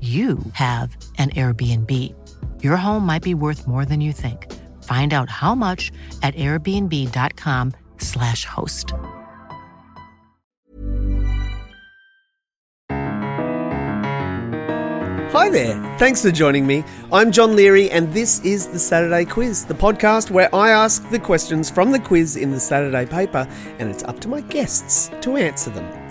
you have an Airbnb. Your home might be worth more than you think. Find out how much at airbnb.com/slash host. Hi there. Thanks for joining me. I'm John Leary, and this is the Saturday Quiz, the podcast where I ask the questions from the quiz in the Saturday paper, and it's up to my guests to answer them.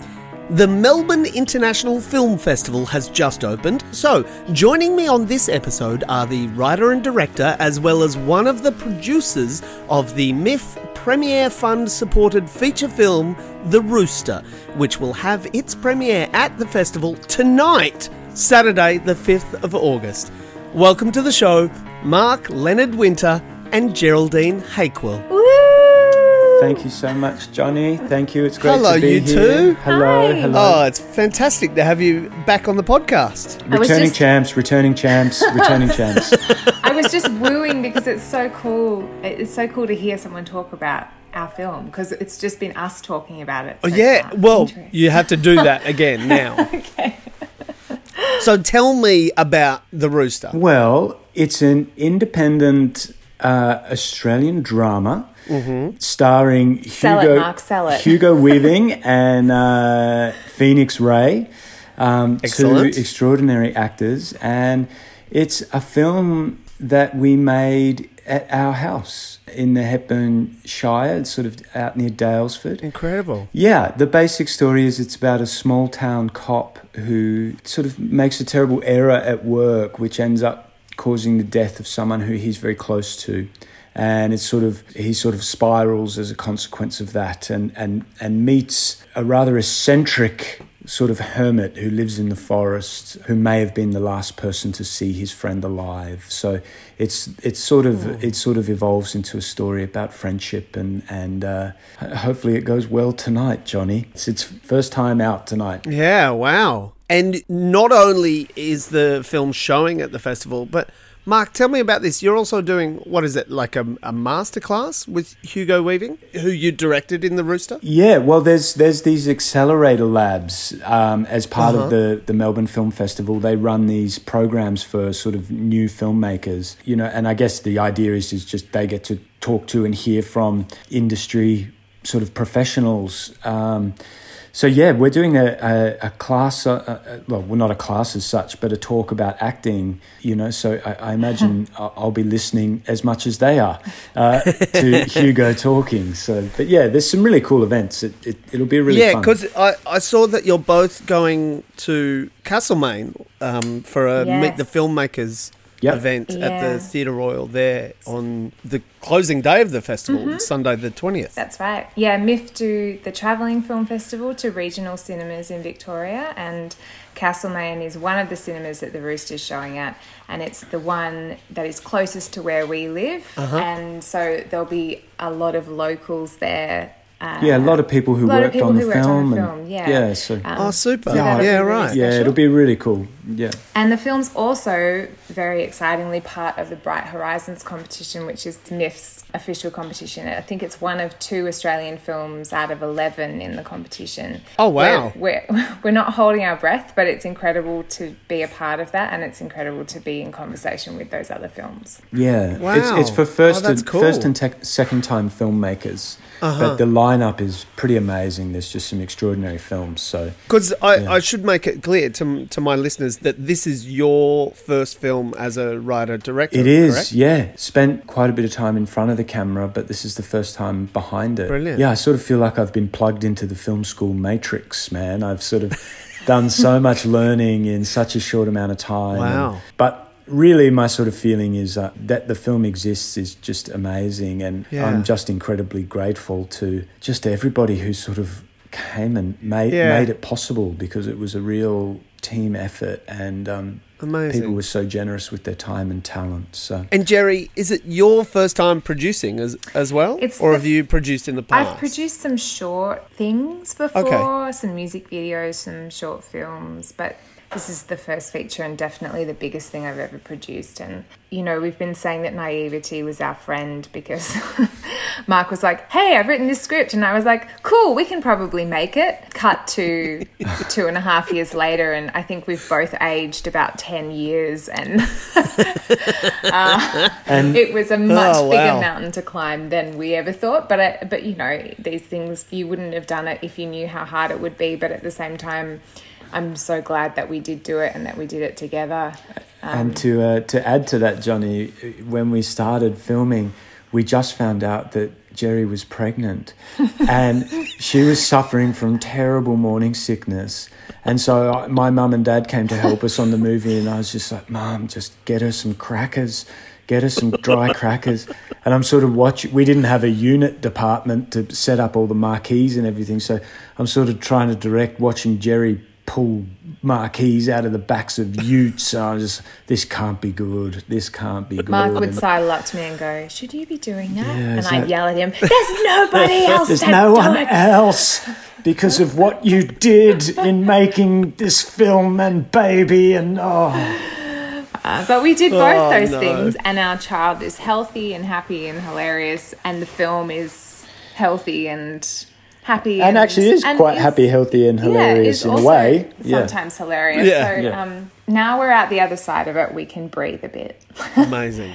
The Melbourne International Film Festival has just opened, so joining me on this episode are the writer and director, as well as one of the producers of the MIFF Premiere Fund supported feature film, The Rooster, which will have its premiere at the festival tonight, Saturday, the 5th of August. Welcome to the show, Mark Leonard Winter and Geraldine Hakewill. Thank you so much, Johnny. Thank you. It's great Hello, to be you here. two. Hello, Hi. hello. Oh, it's fantastic to have you back on the podcast. Returning just- champs, returning champs, returning champs. I was just wooing because it's so cool. It's so cool to hear someone talk about our film because it's just been us talking about it. Oh, yeah. far. Well, you have to do that again now. okay. So tell me about the rooster. well, it's an independent uh, Australian drama starring Sell it, Hugo, Mark, sell it. Hugo Weaving and uh, Phoenix Raei, um, Excellent. two extraordinary actors, and it's a film that we made at our house in the Hepburn Shire, sort of out near Daylesford. Incredible. Yeah, the basic story is it's about a small town cop who sort of makes a terrible error at work, which ends up causing the death of someone who he's very close to. And it's sort of he sort of spirals as a consequence of that, and and and meets a rather eccentric sort of hermit who lives in the forest, who may have been the last person to see his friend alive. So it's it's sort of it sort of evolves into a story about friendship and and uh, hopefully it goes well tonight, Johnny. It's its first time out tonight. Yeah, wow. And not only is the film showing at the festival, but Mark, tell me about this. You're also doing, what is it, like a, a masterclass with Hugo Weaving, who you directed in The Rooster? Yeah, well, there's there's these accelerator labs um, as part of the the Melbourne Film Festival. They run these programs for sort of new filmmakers, you know. And I guess the idea is is just they get to talk to and hear from industry sort of professionals. Um, so yeah, we're doing a, a, a class. Uh, uh, well, well, not a class as such, but a talk about acting. You know, so I, I imagine I'll, I'll be listening as much as they are uh, to Hugo talking. So, but yeah, there's some really cool events. It, it it'll be really yeah, because I, I saw that you're both going to Castlemaine um, for a Meet the Filmmakers Yep. event at the Theatre Royal there on the closing day of the festival, Mm-hmm. Sunday the 20th. That's right. Yeah, MIFF do the Travelling Film Festival to regional cinemas in Victoria, and Castlemaine is one of the cinemas that the Rooster's showing at, and it's the one that is closest to where we live. Uh-huh. And so there'll be a lot of locals there. Uh, yeah, a lot of people who lot of worked people on the who worked on film. and, yeah. yeah, so Um, Oh, super. so that'll yeah, really right. special. yeah, it'll be really cool. Yeah. And the film's also very excitingly part of the Bright Horizons competition, which is MIFF's official competition. I think it's one of two Australian films out of 11 in the competition. Oh, wow. We're, we're, we're not holding our breath, but it's incredible to be a part of that and it's incredible to be in conversation with those other films. Yeah, Wow. it's, it's for Oh, first that's and, cool. first and tec- second time filmmakers, but uh-huh. the lineup is pretty amazing. There's just some extraordinary films. So Because I, Yeah. I should make it clear to, to my listeners that this is your first film as a writer director. it is, correct? yeah. Spent quite a bit of time in front of the camera, but this is the first time behind it. Brilliant. Yeah, I sort of feel like I've been plugged into the film school matrix, man. I've sort of done so much learning in such a short amount of time. Wow. And- but really, my sort of feeling is uh, that the film exists is just amazing, and Yeah. I'm just incredibly grateful to just everybody who sort of came and made Yeah. made it possible because it was a real team effort, and um, Amazing. people were so generous with their time and talent. So. And Jerry, is it your first time producing as as well, It's or the have you produced in the past? I've produced some short things before, some music videos, some short films, but this is the first feature and definitely the biggest thing I've ever produced. And, you know, we've been saying that naivety was our friend because Mark was like, hey, I've written this script. And I was like, cool, we can probably make it. Cut to two and a half years later, and I think we've both aged about 10 years. And uh, And it was a much Oh, bigger wow. mountain to climb than we ever thought. But I, but you know, these things you wouldn't have done it if you knew how hard it would be. But at the same time, I'm so glad that we did do it and that we did it together. And to uh, to add to that, Johnny, when we started filming, we just found out that Jerry was pregnant, and she was suffering from terrible morning sickness. And so I- my mum and dad came to help us on the movie, and I was just like, "Mom, just get her some crackers." Get her some dry crackers, and I'm sort of watching. We didn't have a unit department to set up all the marquees and everything, so I'm sort of trying to direct, watching Jerry pull marquees out of the backs of utes. I was just, this can't be good. This can't be good. Mark would And sidle up to me and go, "Should you be doing that?" and I'd that- yell at him, "There's nobody else There's no one it." else because of what you did in making this film and baby and oh Uh, but we did both Oh, those no. things, and our child is healthy and happy and hilarious, and the film is healthy and happy, and actually is and quite is- happy, healthy, and hilarious is in a also way. Yeah. Sometimes hilarious. Yeah. so Yeah. Um, now we're out the other side of it. We can breathe a bit. Amazing.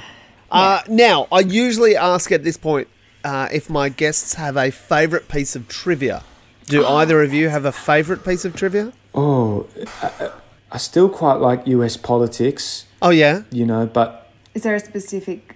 Uh, now, I usually ask at this point uh, if my guests have a favourite piece of trivia. Do either of you have a favourite piece of trivia? Oh, I, I still quite like US politics, Oh yeah, you know, but Is there a specific?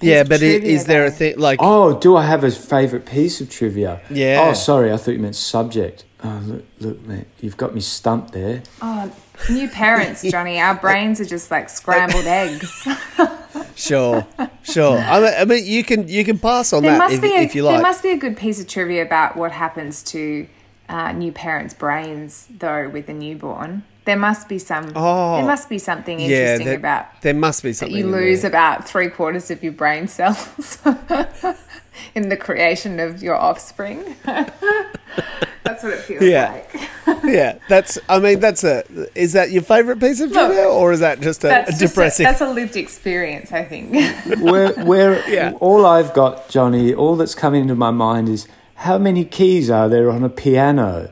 Piece yeah. But i- trivia is there a thing like? oh, do I have a favorite piece of trivia? Yeah. Oh, sorry, I thought you meant subject. Oh, look, look, mate, you've got me stumped there. Oh, new parents, Johnny. Our brains are just like scrambled eggs. Sure, sure. I mean, I mean, you can you can pass on There that must if, be a, if you like. there must be a good piece of trivia about what happens to uh, new parents' brains though with a newborn. There must be some. Oh. there must be something yeah, interesting there, about there must be that something. you in lose there. about three quarters of your brain cells in the creation of your offspring. That's what it feels Yeah. like. yeah, that's. I mean, that's a. Is that your favourite piece of Look, trivia, or is that just a, That's a just a- depressing? that's a lived experience, I think. where where Yeah. all I've got, Johnny, all that's coming into my mind is how many keys are there on a piano?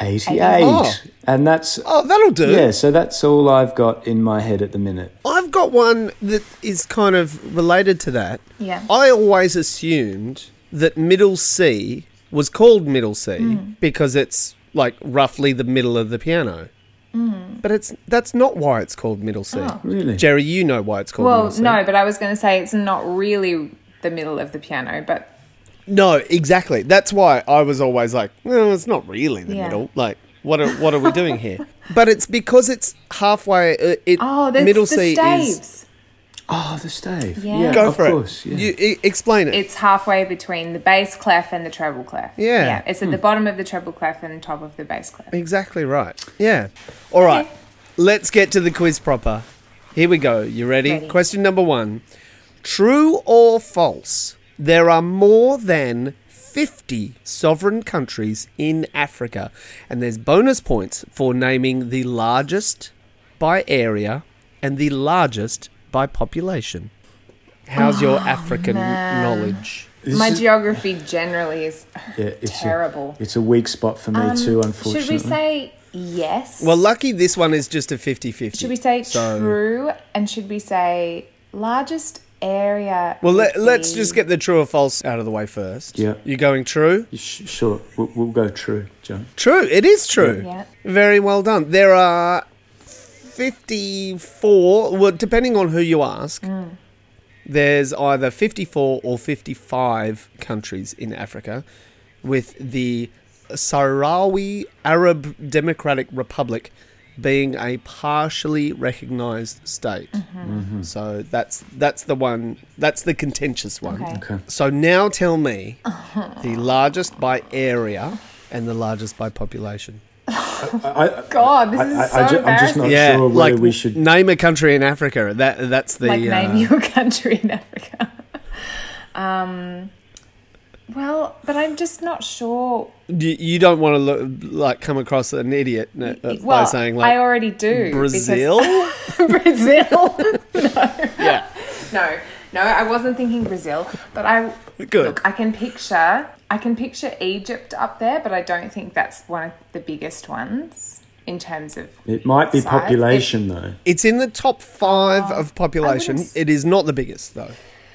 Eighty-eight, Oh. and that's oh, that'll do. yeah. So that's all I've got in my head at the minute. I've got one that is kind of related to that. Yeah. I always assumed that middle C was called middle C Hmm. because it's like roughly the middle of the piano. But it's that's not why it's called middle C. Oh. Really? Jerry, you know why it's called well, middle C. no, but I was going to say it's not really the middle of the piano, but No, exactly. That's why I was always like, no, it's not really the Yeah. middle. Like, what are what are we doing here? But it's because it's halfway. Uh, it oh, that's middle the C staves. is. Oh, the stave. Yeah. Yeah, Go of for course. it. Yeah. You e- explain it. It's halfway between the bass clef and the treble clef. Yeah. Yeah. It's at the bottom of the treble clef and top of the bass clef. Exactly right. Yeah. All right. Let's get to the quiz proper. Here we go. You ready? Ready. Question number one True or false? There are more than 50 sovereign countries in Africa, and there's bonus points for naming the largest by area and the largest by population. How's your African knowledge? This My is- geography generally is yeah, it's terrible. A, it's a weak spot for me Um, too, unfortunately. Should we say yes? Well, lucky this one is just a 50 50. should we say So- true? And should we say largest area? Well, let, would let's just get the true or false out of the way first. Yeah. You going true? Sh- Sure, we'll, we'll go true, John. True. It is true. Yeah. Very well done. There are 54, well, depending on who you ask, Mm. there's either 54 or 55 countries in Africa, with the Sahrawi Arab Democratic Republic being a partially recognized state. Mm-hmm. So that's that's the one that's the contentious one. Okay. Okay. So now tell me the largest by area and the largest by population. I, God, this I, is I, so I, ju- I'm just not yeah, sure whether like we should. name a country in Africa. That that's the like name uh, your country in Africa. um, well, but I'm just not sure. you, you don't want to look like come across an idiot uh, uh, Well, by saying like I already do. because- Brazil. Brazil. yeah, no, no, I wasn't thinking Brazil, but I Good. Look, I can picture, I can picture Egypt up there, but I don't think that's one of the biggest ones in terms of. It might be Size. population though. it's in the top five of population. Oh, s- It is not the biggest though,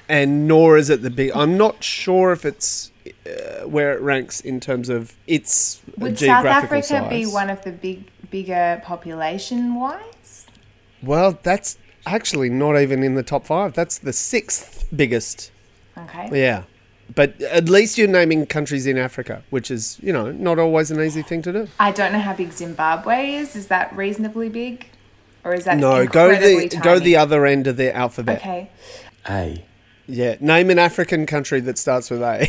and nor is it the big. I'm not sure if it's uh, where it ranks in terms of its Would South geographical Africa be one of the big, bigger population wise? Well, that's actually not even in the top five. That's the sixth biggest. Okay. Yeah. But at least you're naming countries in Africa, which is, you know, not always an easy thing to do. I don't know how big Zimbabwe is. Is that reasonably big, or is that No, go incredibly the go the other end of the alphabet. Okay. A. Yeah, name an African country that starts with A.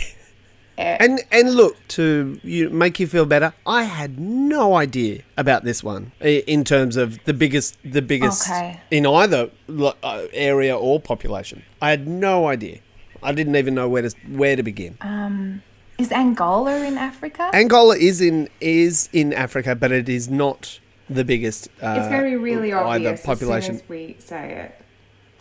Eh, And and look to you make you feel better. I had no idea about this one in terms of the biggest the biggest Okay. in either uh, area or population. I had no idea. I didn't even know where to where to begin. is Angola in Africa? Angola is in is in Africa, but it is not the biggest. Uh, it's going to be really obvious population. as soon as we say it.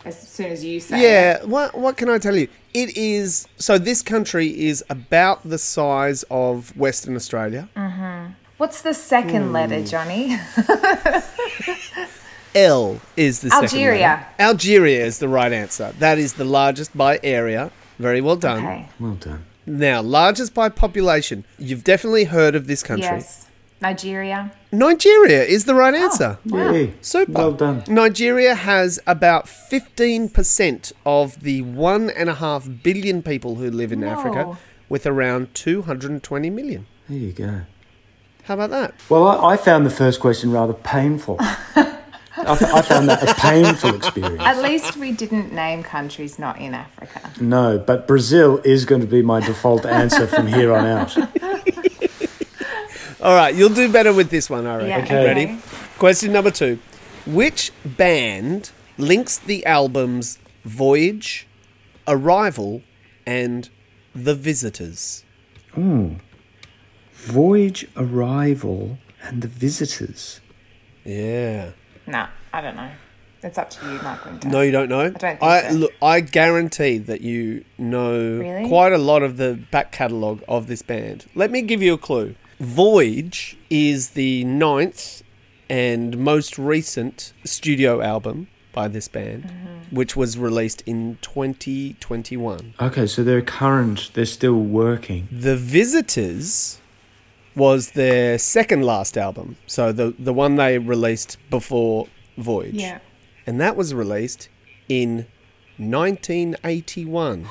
As soon as you say it. Yeah, what what can I tell you? It is so. This country is about the size of Western Australia. Mm-hmm. What's the second letter, Johnny? L is the second Algeria. letter. Algeria is the right answer. That is the largest by area. Very well done. Okay. Well done. Now, largest by population. You've definitely heard of this country. Yes. Nigeria. Nigeria is the right answer. Yay. Super. Well done. Nigeria has about 15% of the one and a half billion people who live in Africa, with around 220 million. There you go. How about that? Well, I, I found the first question rather painful. I found that a painful experience. At least we didn't name countries not in Africa. No, but Brazil is going to be my default answer from here on out. All right, you'll do better with this one, I reckon. Yeah, Okay. Ready? Question number two. Which band links the albums Voyage, Arrival, and The Visitors? Voyage, arrival, and the visitors. Yeah. No, I don't know. It's up to you, Mark Winter. No, you don't know. I don't think so. look. I guarantee that you know Really? quite a lot of the back catalogue of this band. Let me give you a clue. Voyage is the ninth and most recent studio album by this band, Mm-hmm. which was released in 2021. Okay, so they're current, they're still working. The Visitors was their second last album, so the the one they released before Voyage. Yeah. and that was released in 1981.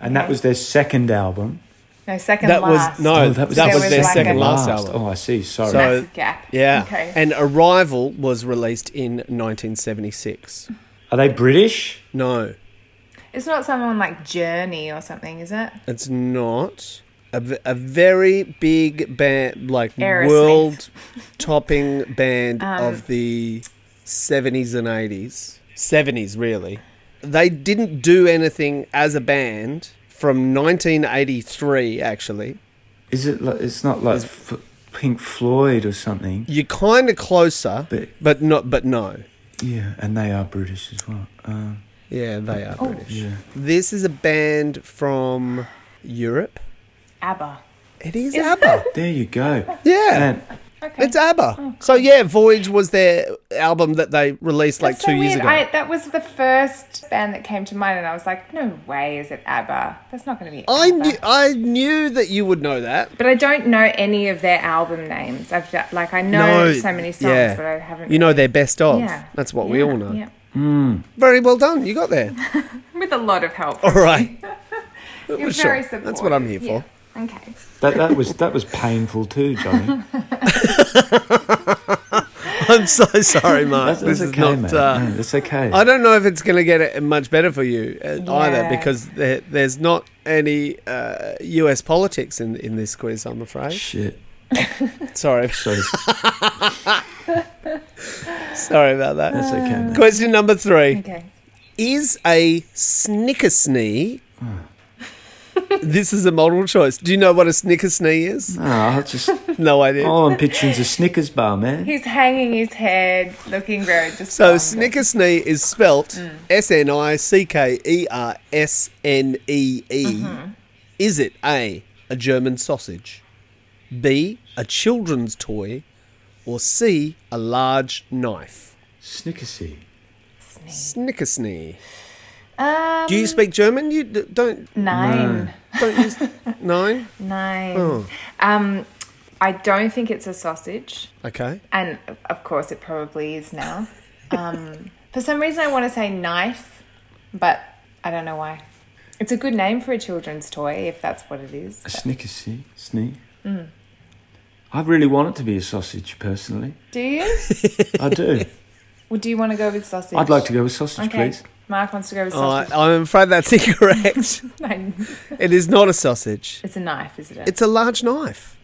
And that was their second album. No, second That last. was no, Oh, that was, There was their like second a- last album. Oh, I see. Sorry. So- Massive gap. Yeah, Okay. and Arrival was released in 1976. Are they British? No, It's not someone like Journey or something, is it? it's not. A, a very big band, like Aerosmith. world-topping band Um, of the 70s and 80s. 70s, really. They didn't do anything as a band from 1983, actually. Is it? Like, it's not like F- Pink Floyd or something. You're kind of closer, But- but not. But no. Yeah, and they are British as well. Um, Yeah, they are Oh. British. Yeah. This is a band from Europe. ABBA. It is Is- ABBA. There you go. Yeah, Man, Okay. it's ABBA. Oh, so yeah, Voyage was their album that they released like That's two so years weird. ago. I, that was the first band that came to mind, and I was like, no way is it ABBA. That's not going to be I knew I knew that you would know that. But I don't know any of their album names. I've got- like I know No, so many songs, yeah. but I haven't. You know their best of. Yeah. That's what we all know. Yeah. Hmm. Very well done. You got there. With a lot of help. All right. You're Well, very sure. supportive. That's what I'm here for. Yeah. Okay. that, that was that was painful too, Johnny. I'm so sorry, Mark. That's, that's this okay, is not. man. Uh, No, that's okay. I don't know if it's going to get it much better for you uh, either because there, there's not any uh, US politics in, in this quiz, I'm afraid. Shit. Sorry. So Sorry about that. that's okay, man. Question number three Okay. Is a snickersnee. This is a multiple choice. Do you know what a snickersnee is? No, I just No idea. all I'm picturing is a Snickers bar, man. He's hanging his head, looking very So despondent. snickersnee is spelt S N I C K E R S N E E. Mm-hmm. Is it A, a German sausage, B, a children's toy, or C, a large knife? Snickersy. Snickersnee. Um, Do you speak German? You d- don't nine. don't use nine. Nine. Oh. Um, I don't think it's a sausage, Okay. and of course it probably is now. Um, for some reason, I want to say knife, but I don't know why. It's a good name for a children's toy, if that's what it is. A Snickersy. Snee. I really want it to be a sausage, personally. Do you? I do. Well, do you want to go with sausage? I'd like to go with sausage, Okay. please. Mark wants to go with Oh, I, sausage. I'm afraid that's incorrect. No, it is not a sausage. it's a knife, isn't it? It's a large knife.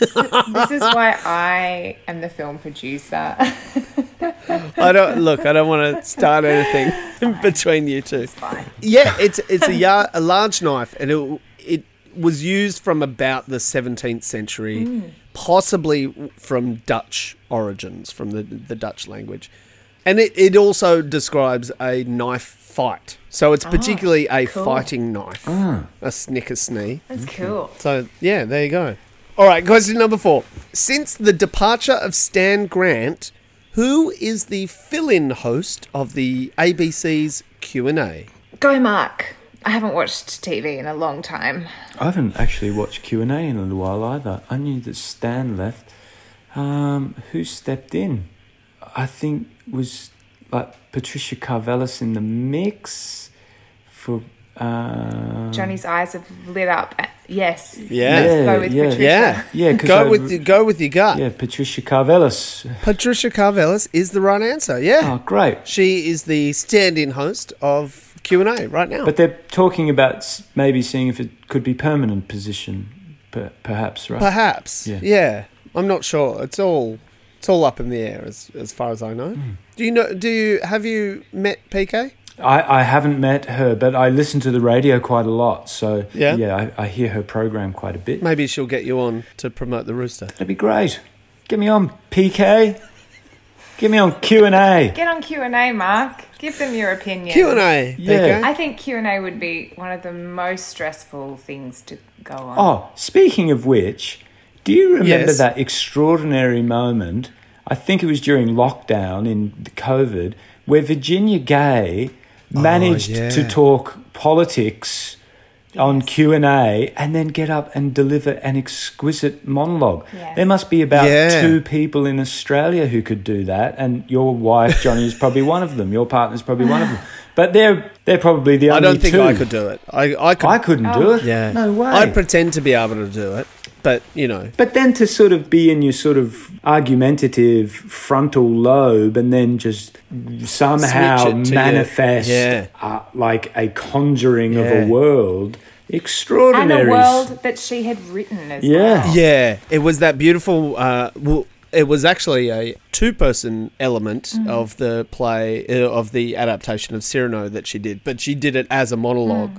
this is why I am the film producer. I don't look. I don't want to start anything between you two. Fine. Yeah, it's it's a ya- a large knife, and it it was used from about the 17th century, Hmm. possibly from Dutch origins, from the the Dutch language, and it it also describes a knife fight. So it's particularly a Ah, cool. fighting knife, Ah. a snickersnee. That's cool. So yeah, there you go. All right, question number four. Since the departure of Stan Grant, who is the fill-in host of the ABC's Q and A? Go, Mark. I haven't watched TV in a long time. I haven't actually watched Q and A in a little while either. I knew that Stan left. Um, who stepped in? I think was like Patricia Karvelas in the mix for. Uh, Johnny's eyes have lit up. Yes. Yeah. Let's Yeah, go with yeah. Patricia. Yeah, Yeah, 'cause go I- with go with your gut. Yeah, Patricia Karvelas. Patricia Karvelas is the right answer. Yeah, Oh, great. she is the stand-in host of Q and A right now. But they're talking about maybe seeing if it could be permanent position, per, perhaps, right? Perhaps. Yeah. Yeah. I'm not sure. It's all it's all up in the air as as far as I know. Hmm. Do you know? Do you have you met PK? I, I haven't met her, but I listen to the radio quite a lot. So Yeah? yeah, I, I hear her program quite a bit. Maybe she'll get you on to promote the rooster. That'd be great. Get me on PK. Get me on Q and A. Get on Q and A, Mark. Give them your opinion. Q and A. Yeah. I think Q and A would be one of the most stressful things to go on. Oh, speaking of which, do you remember Yes. that extraordinary moment? I think it was during lockdown in COVID, where Virginia Gay oh, managed yeah. to talk politics on Q and A, and then get up and deliver an exquisite monologue. Yes. There must be about Yeah. two people in Australia who could do that, and your wife Johnny is probably one of them. Your partner's probably one of them. But they're they're probably the only I don't think two. I could do it. I I could. I couldn't do Oh. it. yeah. no way. I pretend to be able to do it, but you know. But then to sort of be in your sort of argumentative frontal lobe and then just somehow Switch your- manifest yeah. uh, like a conjuring of a world, extraordinary and a world that she had written as Yeah. well. Yeah, Yeah. it was that beautiful. Uh, well, it was actually a two-person element of the play uh, of the adaptation of Cyrano that she did, but she did it as a monologue.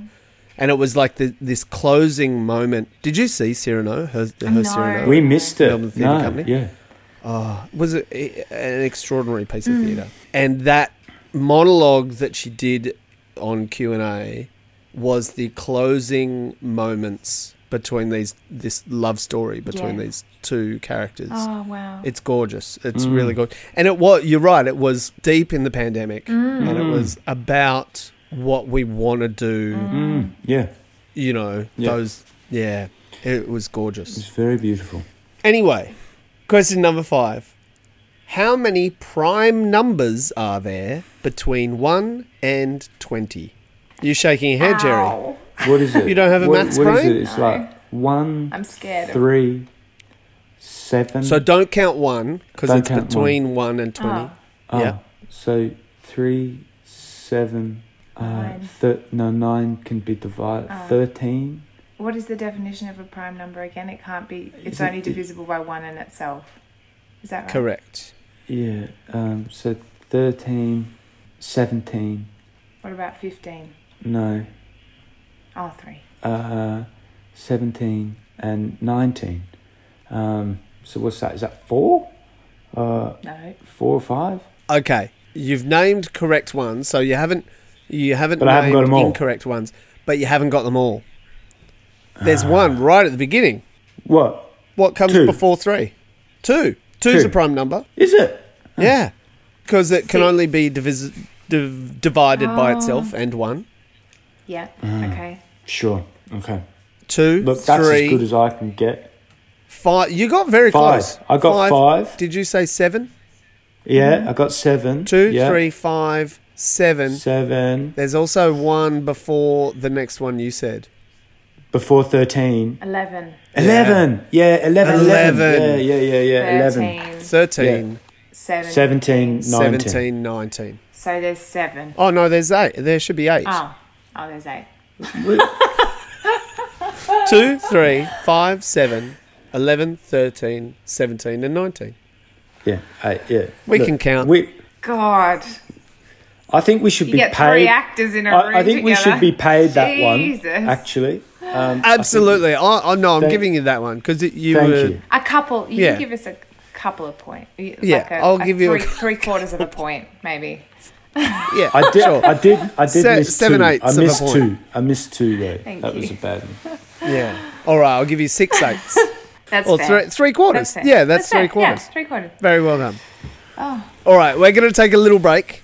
And it was like the, this closing moment. Did you see Cyrano? Her, her No. Cyrano. We missed it. Melbourne Theatre No, Company? yeah. was it an extraordinary piece of theatre, and that monologue that she did on Q and A was the closing moments between these this love story between Yeah. these two characters. Oh wow. It's gorgeous. It's Mm. really good. And it was you're right, it was deep in the pandemic and it Mm. was about what we want to do. Mm. Yeah. You know, yeah. those. Yeah. It was gorgeous. It's very beautiful. Anyway, question number five. How many prime numbers are there between 1 and 20? You're shaking your head, Ow. Jerry. What is it? You don't have a what, maths what brain? It? It's no. like 1, I'm scared. 3, 7. So don't count 1 because it's between one. 1, and 20. Oh. Oh. Yeah. So 3, 7, uh, thir- no, nine can be divided. Uh, thirteen. What is the definition of a prime number again? It can't be. It's only divisible by one in itself. Is that right? Correct. Yeah. Um, so 13, 17. What about fifteen? No. Oh, three. Uh, seventeen and nineteen. Um, so what's that? Is that four? Uh, no. Four or five. Okay, you've named correct ones, so you haven't you haven't But I haven't named got 'em all. incorrect ones, but you haven't got them all. There's Ah. one right at the beginning. What What comes Two. before three? Two. Two's Two. a prime number. is it? Yeah, because it can See- only be divis- div- divided by Oh. itself and one. Yeah. Mm. Okay. Sure. Okay. Two, Look, that's three, as good as I can get. five. You got very Five. close. I got five. Did you say seven? Yeah, I got seven. Two, yeah. three, five, seven. Seven. There's also one before the next one you said. Before 13. Eleven. 11. Yeah, 11. 11. Eleven. Yeah, yeah, yeah, yeah. 11. Thirteen. 13, Seven. 17, 19. 17, 19. So there's seven. Oh, no, there's eight. There should be eight. Oh. Oh, there's eight. Two, three, five, seven, 11, 13, 17, and 19. Yeah, eight, yeah. We can count. We, God. I think we should You be get paid. three actors in a room I, I think we should be paid that Jesus. one, actually. Um, Absolutely. I, I know, I'm Thank- giving you that one because you Thank were. you. A couple. You Yeah. can give us a couple of points. Like Yeah, a, I'll a give you a- three, three quarters of a point, maybe. Yeah, I did. sure. I did. I did Se- miss seven two. eighths I of a missed point. two. I missed two there. Thank that was a bad one. Yeah. All right, I'll give you six eighths. That's or fair. three, three quarters. That's. Yeah, that's, fair. three quarters. Yeah, three quarters. Very well done. Oh, All right, we're going to take a little break.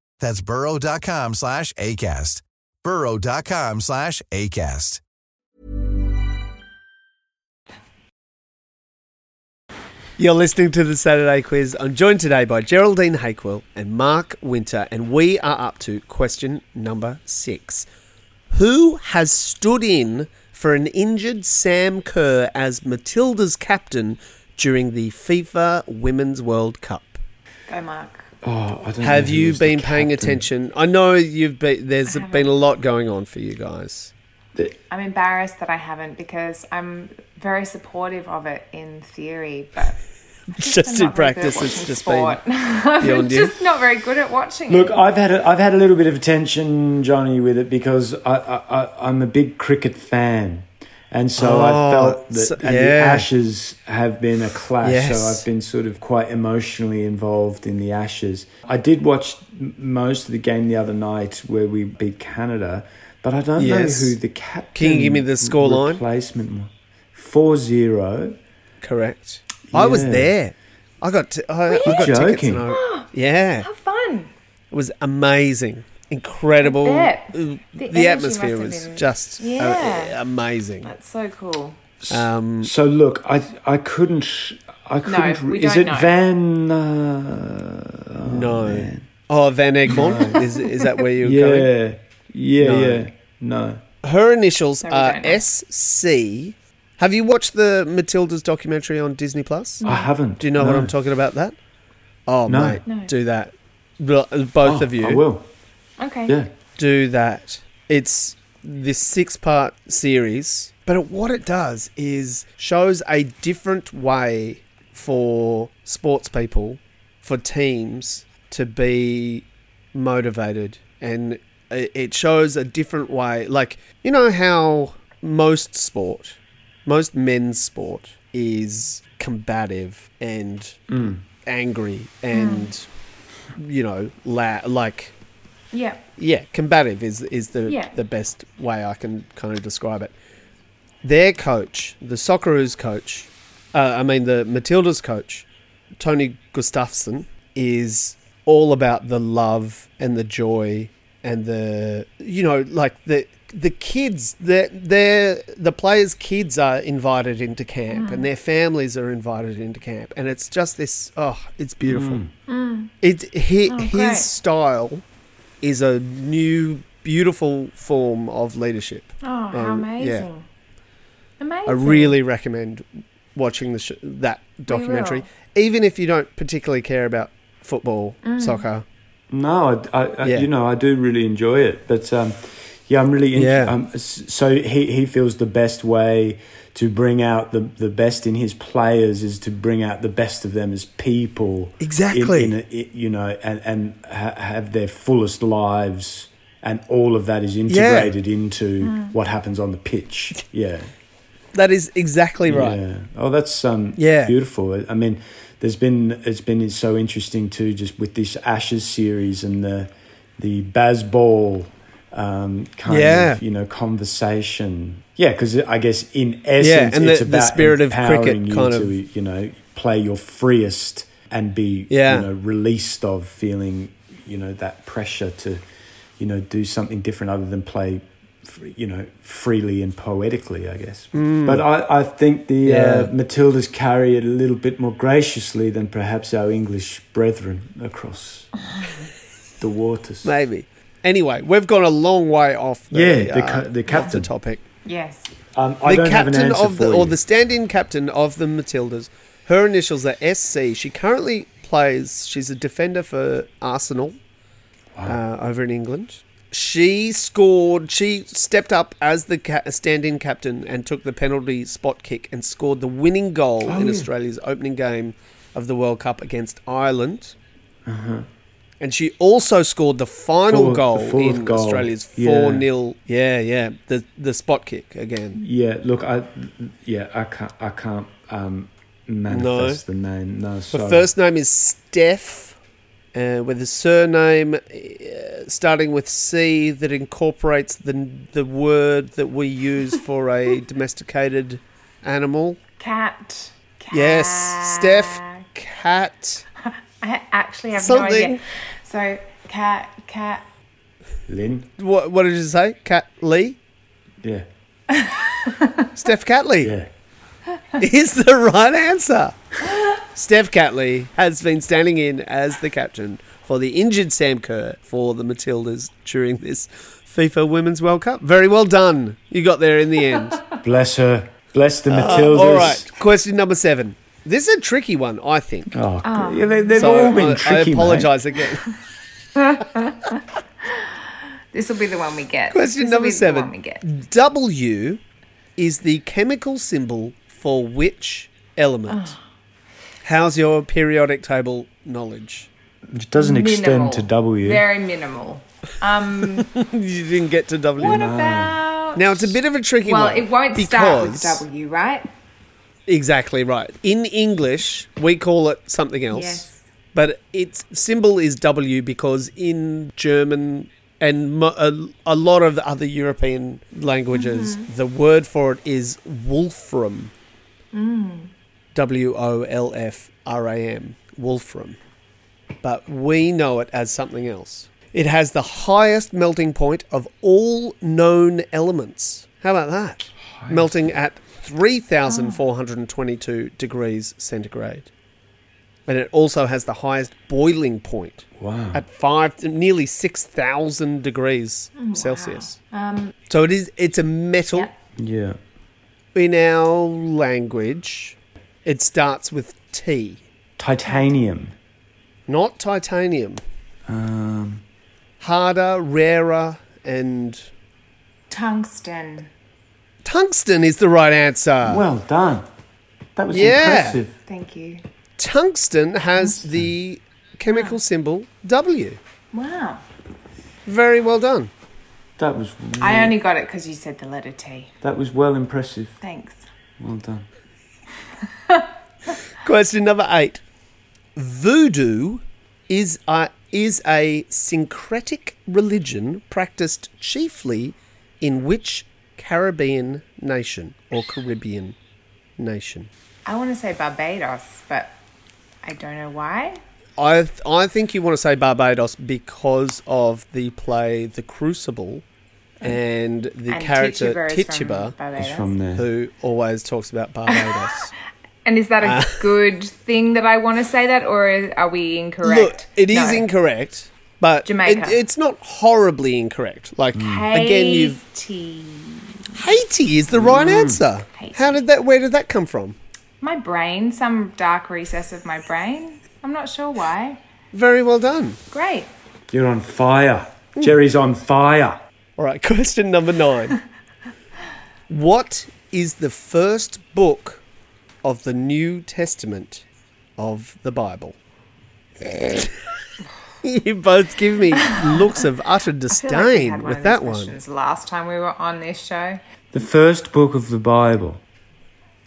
That's burrow.com slash ACAST. burrow.com slash ACAST. You're listening to the Saturday Quiz. I'm joined today by Geraldine Hakewill and Mark Winter, and we are up to question number six. Who has stood in for an injured Sam Kerr as Matilda's captain during the FIFA Women's World Cup? Go, Mark. Oh, I don't Have who you been paying captain. attention? I know you've been. There's haven't. been a lot going on for you guys. I'm embarrassed that I haven't because I'm very supportive of it in theory, but Just I'm in not very good at practice, it's just sport. been I'm beyond you. just not very good at watching Look, it. I've had a, I've had a little bit of attention, Johnny, with it because I, I, I I'm a big cricket fan, and so I Oh, felt that so- and the. Ashes have been a clash. Yes. So I've been sort of quite emotionally involved in the Ashes. I did watch most of the game the other night where we beat Canada, but I don't Yes. know who the captain. Can you give me the scoreline? Replacement was. Four zero. correct. I was there. I got. T- I, I you got tickets. joking? And I, yeah, How fun! it was amazing, incredible. I. The The, atmosphere was been- just uh, Yeah. amazing. That's so cool. Um, So look, I I couldn't I couldn't. we is don't it know. Van? Uh, oh, no. man. Oh, Van Egmond is is that where you're Yeah, going? yeah, No. yeah. No. Her initials No, are. SC. Have you watched the Matilda's documentary on Disney Plus? I haven't. Do you know what I'm talking about? That? Oh, No. mate, No. do that. Both Oh, of you. I will. Okay. Yeah. do that. It's this six part series, but what it does is shows a different way for sports people, for teams to be motivated. And it it shows a different way. Like, you know how most sport, most men's sport is combative and mm. angry and, mm. you know, la- like Yeah. yeah, combative is is the Yeah. the best way I can kind of describe it. Their coach, the Socceroos coach, uh, I mean the Matilda's coach, Tony Gustavsson, is all about the love and the joy and the you know like the the kids the they're the players kids are invited into camp Mm. and their families are invited into camp and it's just this oh it's beautiful it he, Mm. Oh, his style is a new beautiful form of leadership Oh, how Um, yeah. amazing. Amazing. I really recommend watching the sh- that documentary, even if you don't particularly care about football, Mm. soccer. No, I, I, I Yeah. you know, I do really enjoy it, but um, yeah, I'm really in, Yeah. Um, so he he feels the best way to bring out the the best in his players is to bring out the best of them as people. Exactly. In, in a, you know, and and ha- have their fullest lives, and all of that is integrated into Mm. what happens on the pitch. Yeah. That is exactly right. Yeah. Oh, that's um Yeah. beautiful. I- mean, there's been it's been so interesting too, just with this Ashes series and the the Bazball um, kind Yeah. of you know conversation. Yeah, because I guess in essence, Yeah, and the- it's the about spirit of cricket you kind to of- you know play your freest and be Yeah. you know released of feeling you know that pressure to you know do something different other than play you know freely and poetically i guess but i i think the Mm. Yeah. uh, matildas carry it a little bit more graciously than perhaps our english brethren across the waters Maybe. Anyway, we've gone a long way off. The, Yeah, the uh, ca- the captain. topic. Yes. um, i the don't have an captain answer of for the, you. or the stand-in captain of the Matildas. Her initials are SC. She currently plays. She's a defender for Arsenal uh, over in England. She scored. She stepped up as the ca- stand-in captain and took the penalty spot kick and scored the winning goal Oh, in yeah. Australia's opening game of the World Cup against Ireland. And she also scored the final Fourth- goal fourth in goal. Australia's Yeah. 4 0. Yeah, yeah. The, the spot kick again. yeah look i yeah i can't i can't um manifest the name no Her sorry. first name is Steph, uh, with a surname uh, starting with C that incorporates the the word that we use for a domesticated animal. Cat. Cat. Yes, Steph, cat. I actually have no idea. So, cat, cat. lynn What, what did you say? Cat Lee? yeah Steph Catley yeah is the right answer. Steph Catley has been standing in as the captain for the injured Sam Kerr for the Matildas during this FIFA Women's World Cup. Very well done. You got there in the end. bless her bless the Uh, matildas all right. Question number seven. This is a tricky one, I think. Oh, yeah, they, they've So all been I, tricky. I apologise again. This will be the one we get. Question This'll number seven. one we get. W is the chemical symbol for which element? How's your periodic table knowledge? It doesn't extend to W. Very minimal. Um, you didn't get to W. what about? Now it's a bit of a tricky Well, one. Well, it won't start with W, right? Exactly right. In English, we call it something else. Yes. But its symbol is W because in German and mo- a, a lot of the other European languages, Mm-hmm. the word for it is wolfram. Mm. W O L F R A M. Wolfram. But we know it as something else. It has the highest melting point of all known elements. How about that? Melting at 3,422 degrees centigrade. And it also has the highest boiling point Wow. at five, nearly 6,000 degrees Celsius. Um, So it is. It's a metal. Yeah. Yeah. In our language, it starts with T, Titanium. not titanium. Um, Harder, rarer, and Tungsten. Tungsten is the right answer. Well done. That was Yeah. impressive. Thank you. Tungsten has the chemical symbol W. Wow. Very well done. That was I only got it because you said the letter T. that was well impressive. Thanks. Well done. Question number eight. Voodoo is a, is a syncretic religion practiced chiefly in which Caribbean nation or Caribbean nation? I want to say Barbados, but I don't know why. I th- I think you want to say Barbados because of the play The Crucible and the and character Tituba is Tituba, from Barbados. It's from there. who always talks about Barbados. And is that a Uh. good thing that I want to say that, or are we incorrect? Look, it is No. incorrect, but Jamaica. it, it's not horribly incorrect. Like again, you've Haiti. Haiti is the right mm. answer. Haiti. How did that? Where did that come from? My brain, some dark recess of my brain. I'm not sure why. Very well done. Great. You're on fire. Jerry's on fire. All right, question number nine. what is the first book of the New Testament of the Bible? you both give me looks of utter I feel like we disdain had one with of that these one. questions Last time we were on this show. The first book of the Bible.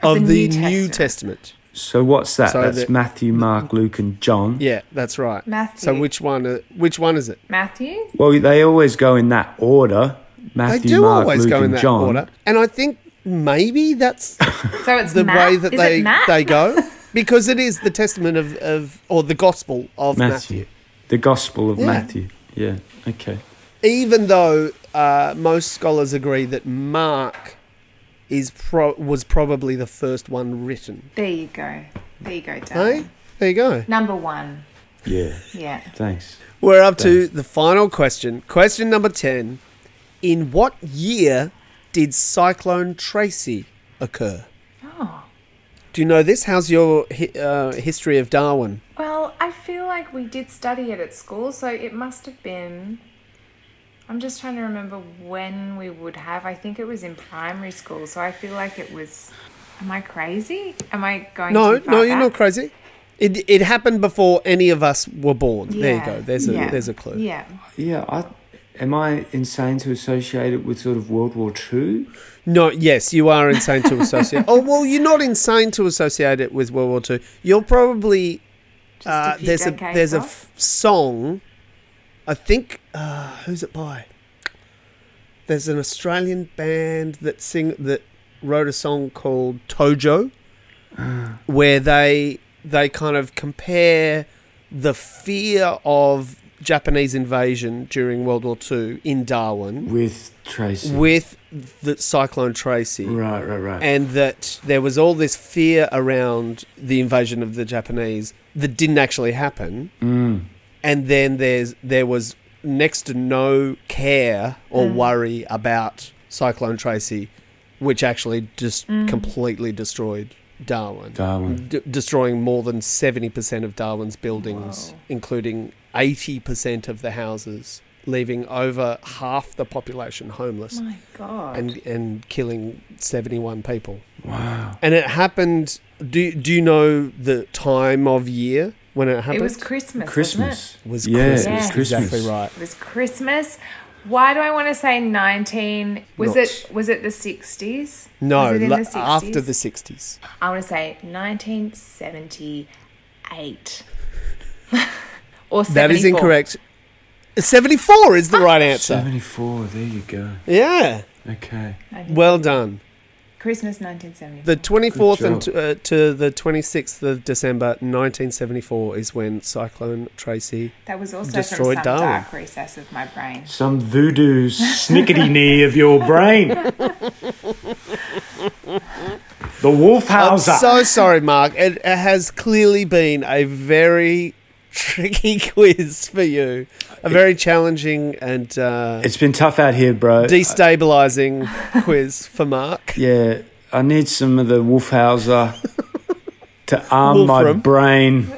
Of the the, New New Testament. Testament. So what's that? So That's the- Matthew, Mark, Luke, and John. Yeah, that's right. Matthew. So which one? Uh, which one is it? Matthew? Well, they always go in that order. Matthew, they do Mark, always Luke, go in and that John. order, and I think maybe that's So it's the Matt? way that Is they they go because it is the testament of, of or the gospel of Matthew. Matthew. The Gospel of Yeah. Matthew. Yeah. Okay. Even though uh, most scholars agree that Mark is pro- was probably the first one written. There you go. There you go, Hey, there you go. Number one. Yeah. Yeah. Thanks. We're up to the final question. Question number 10. In what year did Cyclone Tracy occur? Oh. Do you know this? How's your uh, history of Darwin? Well, I feel like we did study it at school, so it must have been. I'm just trying to remember when we would have. I think it was in primary school, so I feel like it was. Am I crazy? Am I going No, too far no, you're not crazy. It, it happened before any of us were born. There you go. There's a yeah, there's a clue. Yeah. Yeah. I, am I insane to associate it with sort of World War Two? No, yes, you are insane to associate. oh well, you're not insane to associate it with World War Two. You're probably Just uh, a there's a there's a off. f- song. I think uh, who's it by? There's an Australian band that sing that wrote a song called Tojo, where they they kind of compare the fear of Japanese invasion during World War Two in Darwin With Tracy. with the Cyclone Tracy right, right, right. and that there was all this fear around the invasion of the Japanese that didn't actually happen, mm. and then there's there was next to no care or worry about Cyclone Tracy, which actually just completely destroyed Darwin, Darwin. D- destroying more than seventy percent of Darwin's buildings, Whoa. including eighty percent of the houses, leaving over half the population homeless My God. and and killing 71 people. Wow. And it happened do do you know the time of year when it happened? it was Christmas. Christmas. It was yeah, Christmas. it was Yes. Christmas. Exactly right. It was Christmas. Why do I want to say 19? Was Not- it was it the 60s? No, Was it in la- the 60s? after the 60s. I want to say 1978. or 74. That is incorrect. 74 is the right answer. 74, there you go. Yeah. Okay. Well done. Christmas 1974. The 24th and t- uh, to the 26th of December 1974 is when Cyclone Tracy that was also destroyed from some Darwin. dark recess of my brain. Some voodoo snickety knee of your brain. the wolf house. I'm so sorry, Mark. It, it has clearly been a very tricky quiz for you. A very challenging and uh, it's been tough out here, bro. destabilizing quiz for Mark. yeah, I need some of the Wolfhauser to arm my brain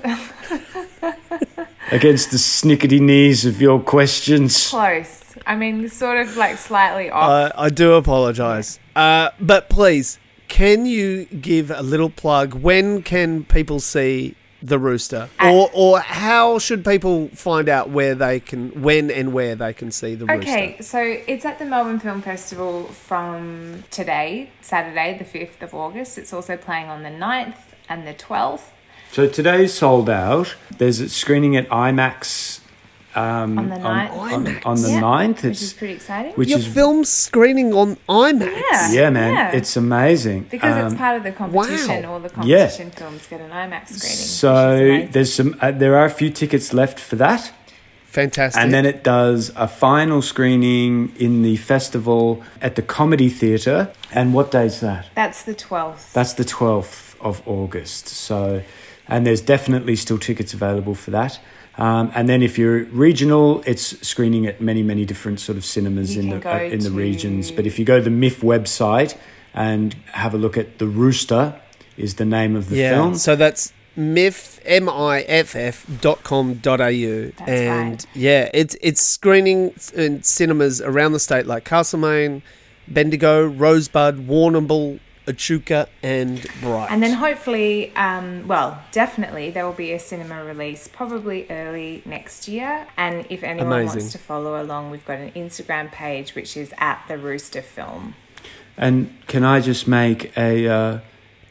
against the snickety knees of your questions. Close. I mean, sort of like slightly off. Uh, I do apologise. Uh, but please, can you give a little plug? When can people see the rooster, uh, or or how should people find out where they can, when and where they can see the rooster? Okay, so it's at the Melbourne Film Festival from today, Saturday, the 5th of August. It's also playing on the 9th and the 12th. So today's sold out. There's a screening at IMAX um, On the ninth. on, on, on the Yeah, 9th. Which It's is pretty exciting. which Your is film's screening on IMAX. Yeah. yeah, man, Yeah. it's amazing. because Um, it's part of the competition. wow. All the Yeah. competition films get an IMAX screening. so which is amazing. there's some. Uh, there are a few tickets left for that. Fantastic. And then it does a final screening in the festival at the Comedy Theatre. And what day's that? That's the 12th. That's the 12th of August. So, and there's definitely still tickets available for that. Um, and then if you're regional, it's screening at many, many different sort of cinemas You in the uh, in the regions. But if you go to the MIFF website and have a look at The Rooster is the name of the yeah. film. So that's miff m i f f dot com dot au That's and right. yeah, it's it's screening in cinemas around the state like Castlemaine, Bendigo, Rosebud, Warrnambool, Echuca, and Bright. And then hopefully, um, well, definitely there will be a cinema release probably early next year. And if anyone Amazing. wants to follow along, we've got an Instagram page which is at the Rooster Film. And can I just make a uh,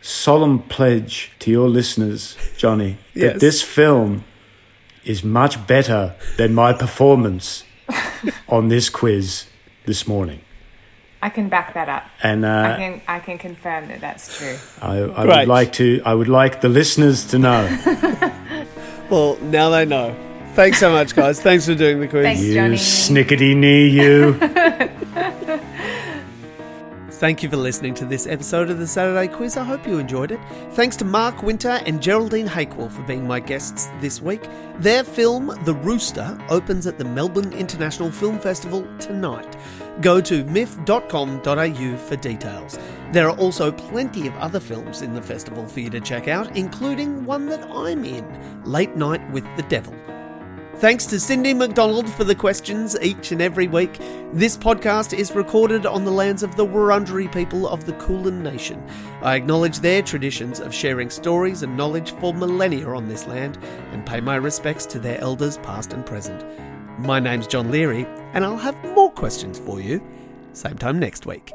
solemn pledge to your listeners, Johnny, Yes. that this film is much better than my performance on this quiz this morning. I can back that up. And I uh, can I can confirm that that's true. I, I would like to. I would like the listeners to know. well, now they know. Thanks so much, guys. Thanks for doing the quiz. Thanks. you Johnny. snickety knee, you. Thank you for listening to this episode of the Saturday Quiz. I hope you enjoyed it. Thanks to Mark Winter and Geraldine Hakewill for being my guests this week. Their film, The Rooster, opens at the Melbourne International Film Festival tonight. Go to miff.com.au for details. There are also plenty of other films in the festival for you to check out, including one that I'm in, Late Night with the Devil. Thanks to Cindy McDonald for the questions each and every week. This podcast is recorded on the lands of the Wurundjeri people of the Kulin Nation. I acknowledge their traditions of sharing stories and knowledge for millennia on this land and pay my respects to their elders past and present. My name's John Leary, and I'll have more questions for you same time next week.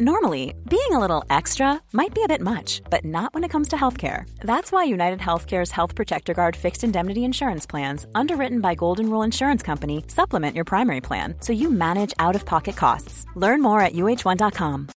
Normally, being a little extra might be a bit much, but not when it comes to healthcare. That's why United Healthcare's Health Protector Guard fixed indemnity insurance plans, underwritten by Golden Rule Insurance Company, supplement your primary plan so you manage out of pocket costs. Learn more at uh1.com.